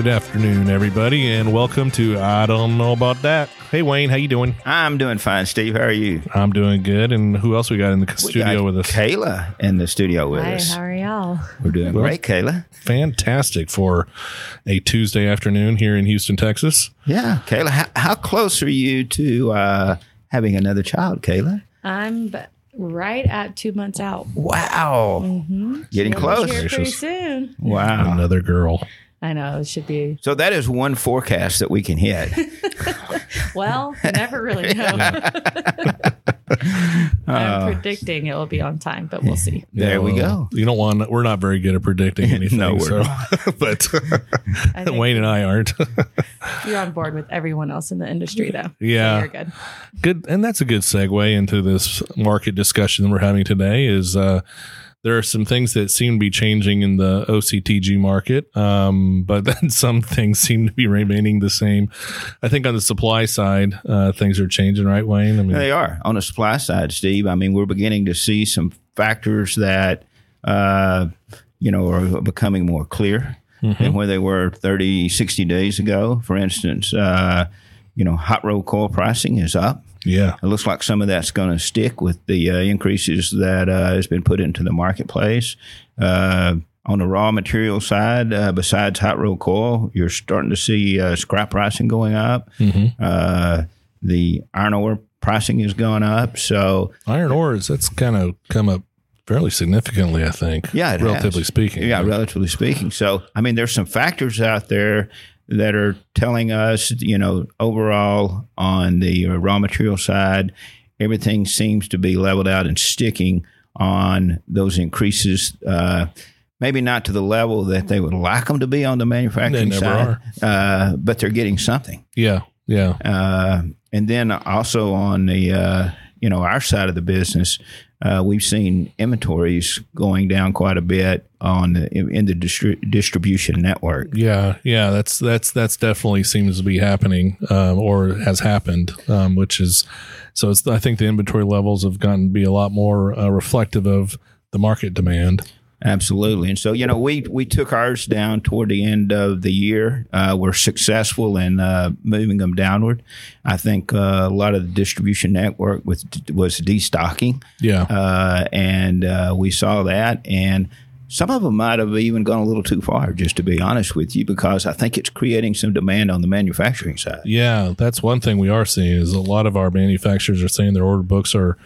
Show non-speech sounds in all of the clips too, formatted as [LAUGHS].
Good afternoon, everybody, and welcome to I Don't Know About That. Hey, Wayne, how you doing? I'm doing fine, Steve. How are you? I'm doing good. And who else we got in the We studio got with us? Kayla in the studio with Hi, us. how are y'all? We're doing Well- great, Kayla. Fantastic for a Tuesday afternoon here in Houston, Texas. Yeah, Kayla. How, how close are you to uh, having another child, Kayla? I'm b- right at two months out. Wow, Mm-hmm. getting close. Pretty soon. Wow. Another girl. I know it should be. So that is one forecast that we can hit. [LAUGHS] Well, never really [LAUGHS] know. [LAUGHS] I'm predicting it will be on time, but we'll see. There we well, go. You don't want. We're not very good at predicting anything. No, we're so, but Wayne and I aren't. you're on board with everyone else in the industry, though. So Yeah. you're good. good, and that's a good segue into this market discussion that we're having today. Is uh, there are some things that seem to be changing in the OCTG market, um, but [LAUGHS] then some things seem to be remaining the same. I think on the supply side, uh, things are changing, right, Wayne? I mean, They are on the supply side, Steve. I mean, we're beginning to see some factors that uh, you know are becoming more clear than where they were 30, 60 days ago. For instance, uh, you know, hot rolled coil pricing is up. Yeah, It looks like some of that's going to stick with the uh, increases that uh, has been put into the marketplace. Uh, on the raw material side, uh, besides hot rolled coil, you're starting to see uh, scrap pricing going up. Uh, the iron ore pricing has gone up. So, iron ores that's kind of come up fairly significantly. I think. yeah, it relatively has. speaking. Yeah, relatively speaking. So, I mean, there's some factors out there that are telling us, you know, overall on the uh, raw material side, everything seems to be leveled out and sticking on those increases. Uh, maybe not to the level that they would like them to be on the manufacturing side, uh, but they're getting something. yeah, yeah. Uh, and then also on the uh, you know our side of the business, uh, we've seen inventories going down quite a bit on the, in the distri- distribution network. Yeah, yeah, that's that's that's definitely seems to be happening, um, or has happened, um, which is so. I think the inventory levels have gotten to be a lot more uh, reflective of the market demand. Absolutely, and so you know we we took ours down toward the end of the year. Uh, we're successful in uh, moving them downward. I think uh, a lot of the distribution network was was destocking. Yeah, uh, and uh, we saw that. And some of them might have even gone a little too far, just to be honest with you, because I think it's creating some demand on the manufacturing side. yeah, that's one thing we are seeing is a lot of our manufacturers are saying their order books are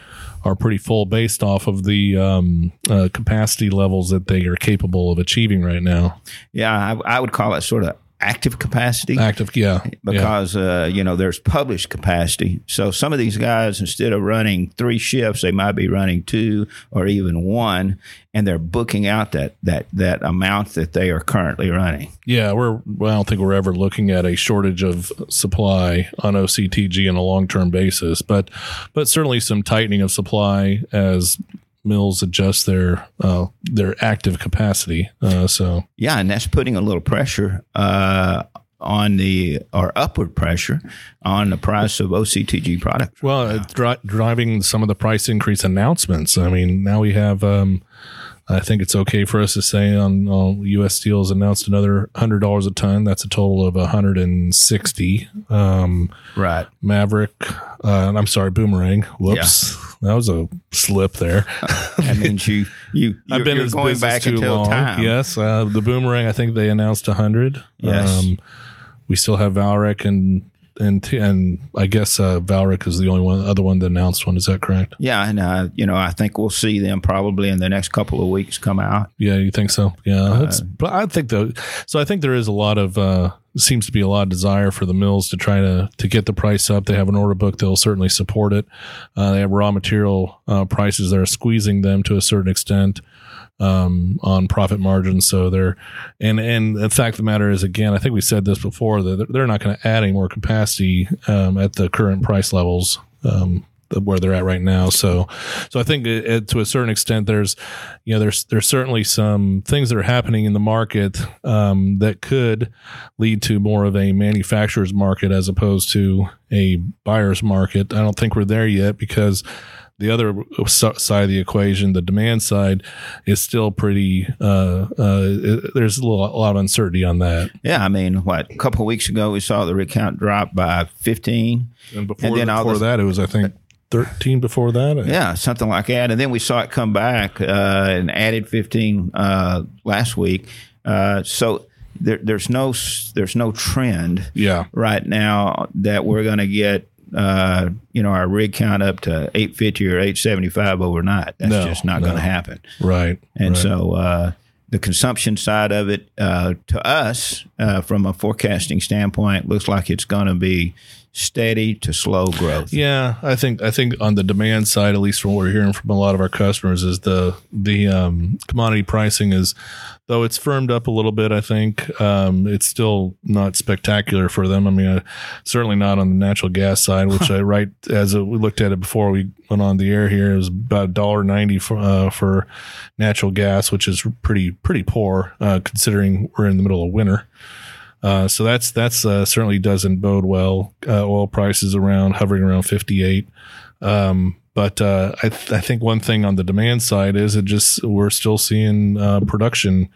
are pretty full based off of the um, uh, capacity levels that they are capable of achieving right now. Yeah, I, I would call it sort of active capacity. Active, yeah, yeah. because uh, you know there's published capacity. So some of these guys, instead of running three shifts, they might be running two or even one, and they're booking out that that that amount that they are currently running. Yeah, we're. Well, I don't think we're ever looking at a shortage of supply on OCTG on a long term basis, but but certainly some tightening of supply as mills adjust their uh, their active capacity. Uh, so Yeah, and that's putting a little pressure uh, on the or upward pressure on the price of OCTG products. well, it's dri- driving some of the price increase announcements. I mean, now we have. Um, I think it's okay for us to say on, on U.S. Steel has announced another hundred dollars a ton. That's a total of hundred and sixty. Um, Right. Maverick. Uh, I'm sorry, Boomerang. Whoops, that was a slip there. [LAUGHS] That means you you [LAUGHS] I've been going back until long. time. Yes, uh, the Boomerang. I think they announced hundred. Yes. we still have Vallourec and and and I guess uh, Vallourec is the only one other one that announced one. Is that correct? Yeah, and uh, you know I think we'll see them probably in the next couple of weeks come out. Yeah, you think so? Yeah, that's, but I think though. So I think there is a lot of uh, seems to be a lot of desire for the mills to try to to get the price up. They have an order book; they'll certainly support it. Uh, they have raw material uh, prices that are squeezing them to a certain extent um, on profit margins. So they're and and the fact of the matter is, again, I think we said this before that they're not going to add any more capacity um, at the current price levels. Um, where they're at right now. So, so I think it, it, to a certain extent, there's, you know, there's there's certainly some things that are happening in the market um, that could lead to more of a manufacturer's market as opposed to a buyer's market. I don't think we're there yet because the other side of the equation, the demand side, is still pretty. Uh, uh, there's a, little, a lot of uncertainty on that. Yeah, I mean, what a couple of weeks ago we saw the rig count drop by 15, and before, and then before that it was I think 13 before that. Yeah, something like that. And then we saw it come back uh, and added 15 uh, last week. Uh, so there, there's no there's no trend. Yeah. Right now that we're going to get uh, you know, our rig count up to 850 or 875 overnight. That's no, just not no. going to happen. Right. And right. so uh, the consumption side of it, uh, to us, uh, from a forecasting standpoint, looks like it's going to be steady to slow growth. Yeah, I think I think on the demand side, at least from what we're hearing from a lot of our customers, is the the um, commodity pricing is though it's firmed up a little bit. I think um, it's still not spectacular for them. I mean, uh, certainly not on the natural gas side, which I right as a, we looked at it before we went on the air here, it was about dollar ninety for uh, for natural gas, which is pretty pretty poor uh, considering we're in the middle of winter. Uh, so that's that's uh, certainly doesn't bode well. Uh, oil prices around hovering around 58. Um, but uh, I, th- I, think one thing on the demand side is it just we're still seeing uh, production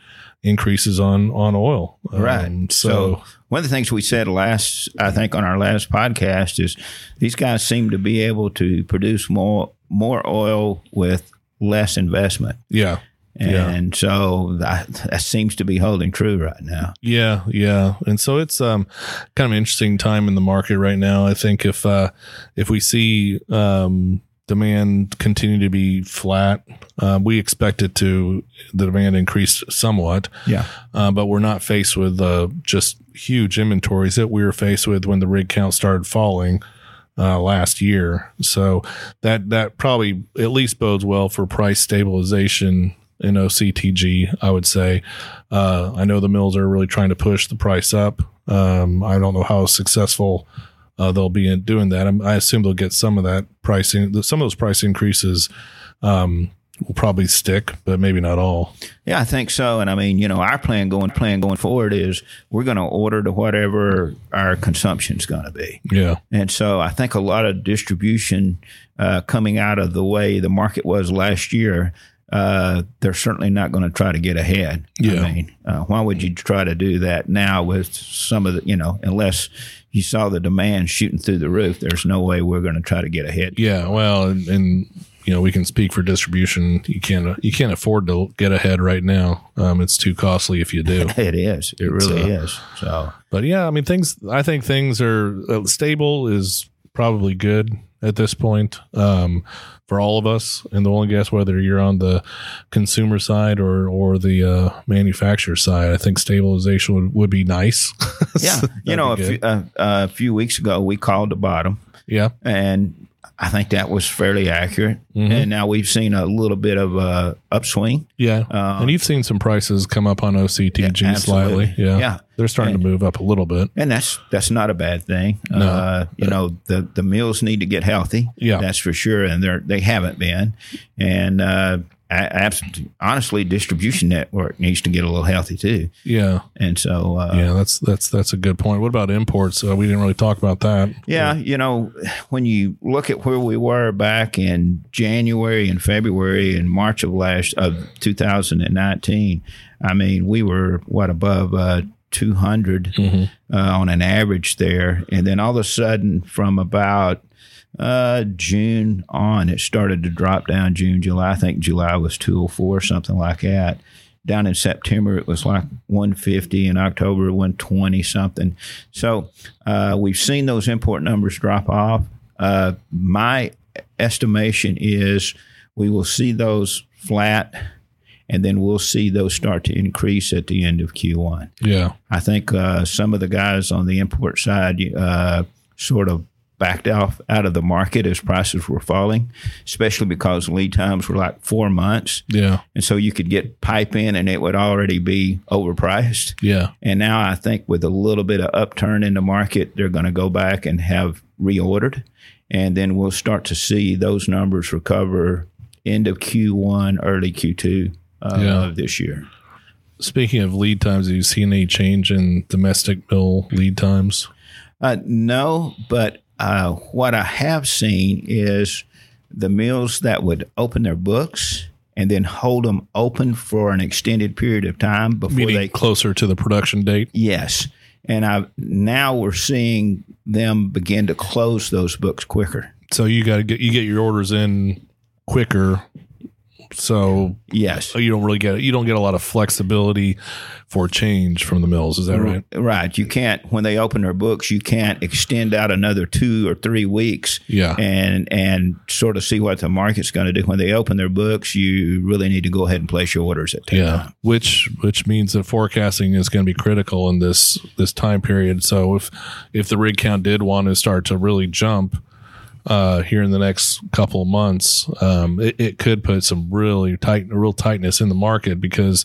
increases on on oil. Right. Um, so, so, one of the things we said last, I think, on our last podcast is these guys seem to be able to produce more more oil with less investment. Yeah. And yeah. so that, that, seems to be holding true right now. Yeah, yeah. And so it's um, kind of an interesting time in the market right now. I think if uh, if we see um, demand continue to be flat, uh, we expect it to the demand increased somewhat. Yeah. Uh, but we're not faced with uh, just huge inventories that we were faced with when the rig count started falling. Uh, last year, so that that probably at least bodes well for price stabilization in OCTG, I would say. Uh, I know the mills are really trying to push the price up. Um, I don't know how successful uh, they'll be doing that. I assume they'll get some of that pricing. Some of those price increases um, will probably stick, but maybe not all. Yeah, I think so. And I mean, you know, our plan going plan going forward is we're going to order to whatever our consumption is going to be. Yeah. And so I think a lot of distribution uh, coming out of the way the market was last year uh, they're certainly not going to try to get ahead. Yeah. I mean, uh, why would you try to do that now with some of the, you know, unless you saw the demand shooting through the roof, there's no way we're going to try to get ahead. Yeah. Well, and, and, you know, we can speak for distribution. You can't, you can't afford to get ahead right now. Um, it's too costly if you do. [LAUGHS] it is. It really uh, is. So, but yeah, I mean, things, I think things are uh, stable is probably good at this point. Um, for all of us in the oil and gas, whether you're on the consumer side or or the uh, manufacturer side. I think stabilization would, would be nice. [LAUGHS] yeah, you know, a few, uh, a few weeks ago we called the bottom. Yeah, and I think that was fairly accurate. Mm-hmm. And now we've seen a little bit of a upswing. Yeah. Um, and you've seen some prices come up on OCTG yeah, slightly. Yeah. Yeah. They're starting and, to move up a little bit. And that's that's not a bad thing. No, uh, you know, the the mills need to get healthy. Yeah. That's for sure. And they're they haven't been. And uh, honestly, distribution network needs to get a little healthy too. Yeah, and so uh, yeah, that's that's that's a good point. What about imports? Uh, we didn't really talk about that. Yeah, you know, when you look at where we were back in January and February and March of last of 2019, I mean, we were what above. Uh, 200 mm-hmm. uh, on an average there. And then all of a sudden, from about uh, June on, it started to drop down. June, July, I think July was 204, something like that. Down in September, it was like 150. In October, 120 something. So uh, we've seen those import numbers drop off. Uh, my estimation is we will see those flat and then we'll see those start to increase at the end of Q1. Yeah. I think uh, some of the guys on the import side uh, sort of backed off out of the market as prices were falling, especially because lead times were like four months. Yeah. And so you could get pipe in and it would already be overpriced. Yeah. And now I think with a little bit of upturn in the market, they're going to go back and have reordered. And then we'll start to see those numbers recover end of Q1, early Q2 uh, Yeah. of this year. Speaking of lead times, have you seen any change in domestic mill lead times? Uh, no, but uh, what I have seen is the mills that would open their books and then hold them open for an extended period of time before Meaning they closer to the production date. Yes. And I now we're seeing them begin to close those books quicker. So you got to get you get your orders in quicker. So Yes. Oh, you don't really get you don't get a lot of flexibility for change from the mills. Is that right? Right. You can't when they open their books, you can't extend out another two or three weeks Yeah. and and sort of see what the market's going to do. When they open their books, you really need to go ahead and place your orders at that Yeah, time. which which means that forecasting is going to be critical in this this time period. So if if the rig count did want to start to really jump uh, here in the next couple of months, um, it, it could put some really tight, real tightness in the market because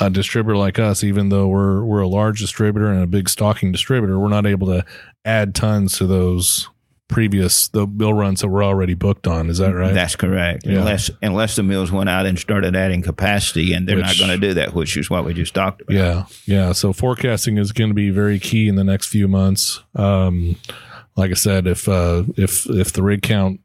a distributor like us, even though we're we're a large distributor and a big stocking distributor, we're not able to add tons to those previous the mill runs that we're already booked on. Is that right? That's correct. Yeah. Unless unless the mills went out and started adding capacity, and they're not going to do that, which is what we just talked about. Yeah, yeah. So forecasting is going to be very key in the next few months. Um, like I said, if uh, if if the rig count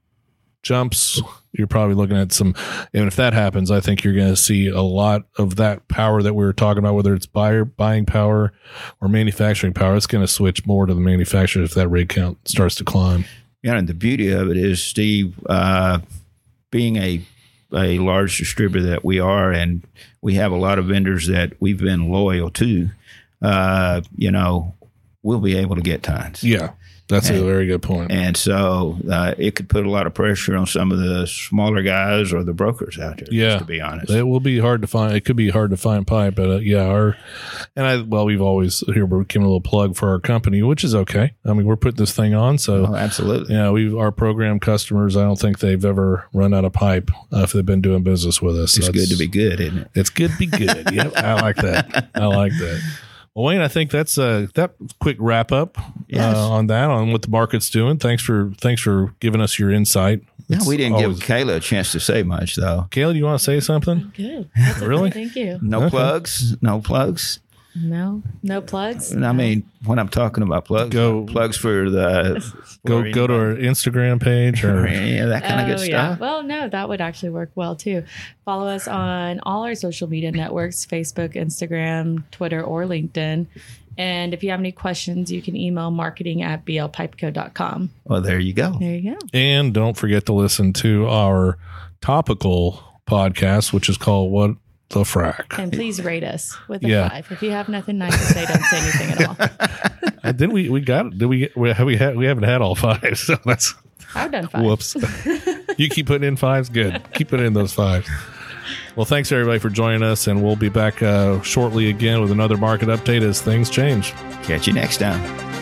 jumps, you're probably looking at some. And if that happens, I think you're going to see a lot of that power that we were talking about, whether it's buyer buying power or manufacturing power. It's going to switch more to the manufacturer if that rig count starts to climb. Yeah, and the beauty of it is, Steve, uh, being a a large distributor that we are, and we have a lot of vendors that we've been loyal to. Uh, you know, we'll be able to get tons, Yeah, that's a very good point. and so uh, it could put a lot of pressure on some of the smaller guys or the brokers out there. just Yeah. to be honest. It will be hard to find. It could be hard to find pipe, but uh, yeah, our and I well, we've always here we're giving a little plug for our company, which is okay. I mean, we're putting this thing on, so oh, absolutely. yeah, we our program customers. I don't think they've ever run out of pipe uh, if they've been doing business with us. It's good to be good, isn't it? It's good to be good. yep, I like that. I like that. [LAUGHS] Well, Wayne, I think that's a that quick wrap up Yes. uh, on that on what the market's doing. Thanks for thanks for giving us your insight. No, It's we didn't always- give Kayla a chance to say much, though. Kayla, do you want to say something? Good. [LAUGHS] Really? Thank you. No Okay. plugs. No plugs. No, no plugs. And I mean, when I'm talking about plugs, Go- plugs for the [LAUGHS] Go for go to our Instagram page or [LAUGHS] yeah, that kind of Oh, good yeah. stuff. Well, no, that would actually work well too. Follow us on all our social media networks Facebook, Instagram, Twitter, or LinkedIn. And if you have any questions, you can email marketing at blpipeco.com. Well, there you go. There you go. And don't forget to listen to our topical podcast, which is called What the Frack. And please rate us with a Yeah. five. If you have nothing nice to say, don't say anything at all. [LAUGHS] Uh, Did we we got did we we have we had we haven't had all five, [LAUGHS] so that's I've done five. whoops. you keep putting in fives, good. Keep putting in those fives. Well, thanks everybody for joining us, and we'll be back uh, shortly again with another market update as things change. Catch you next time.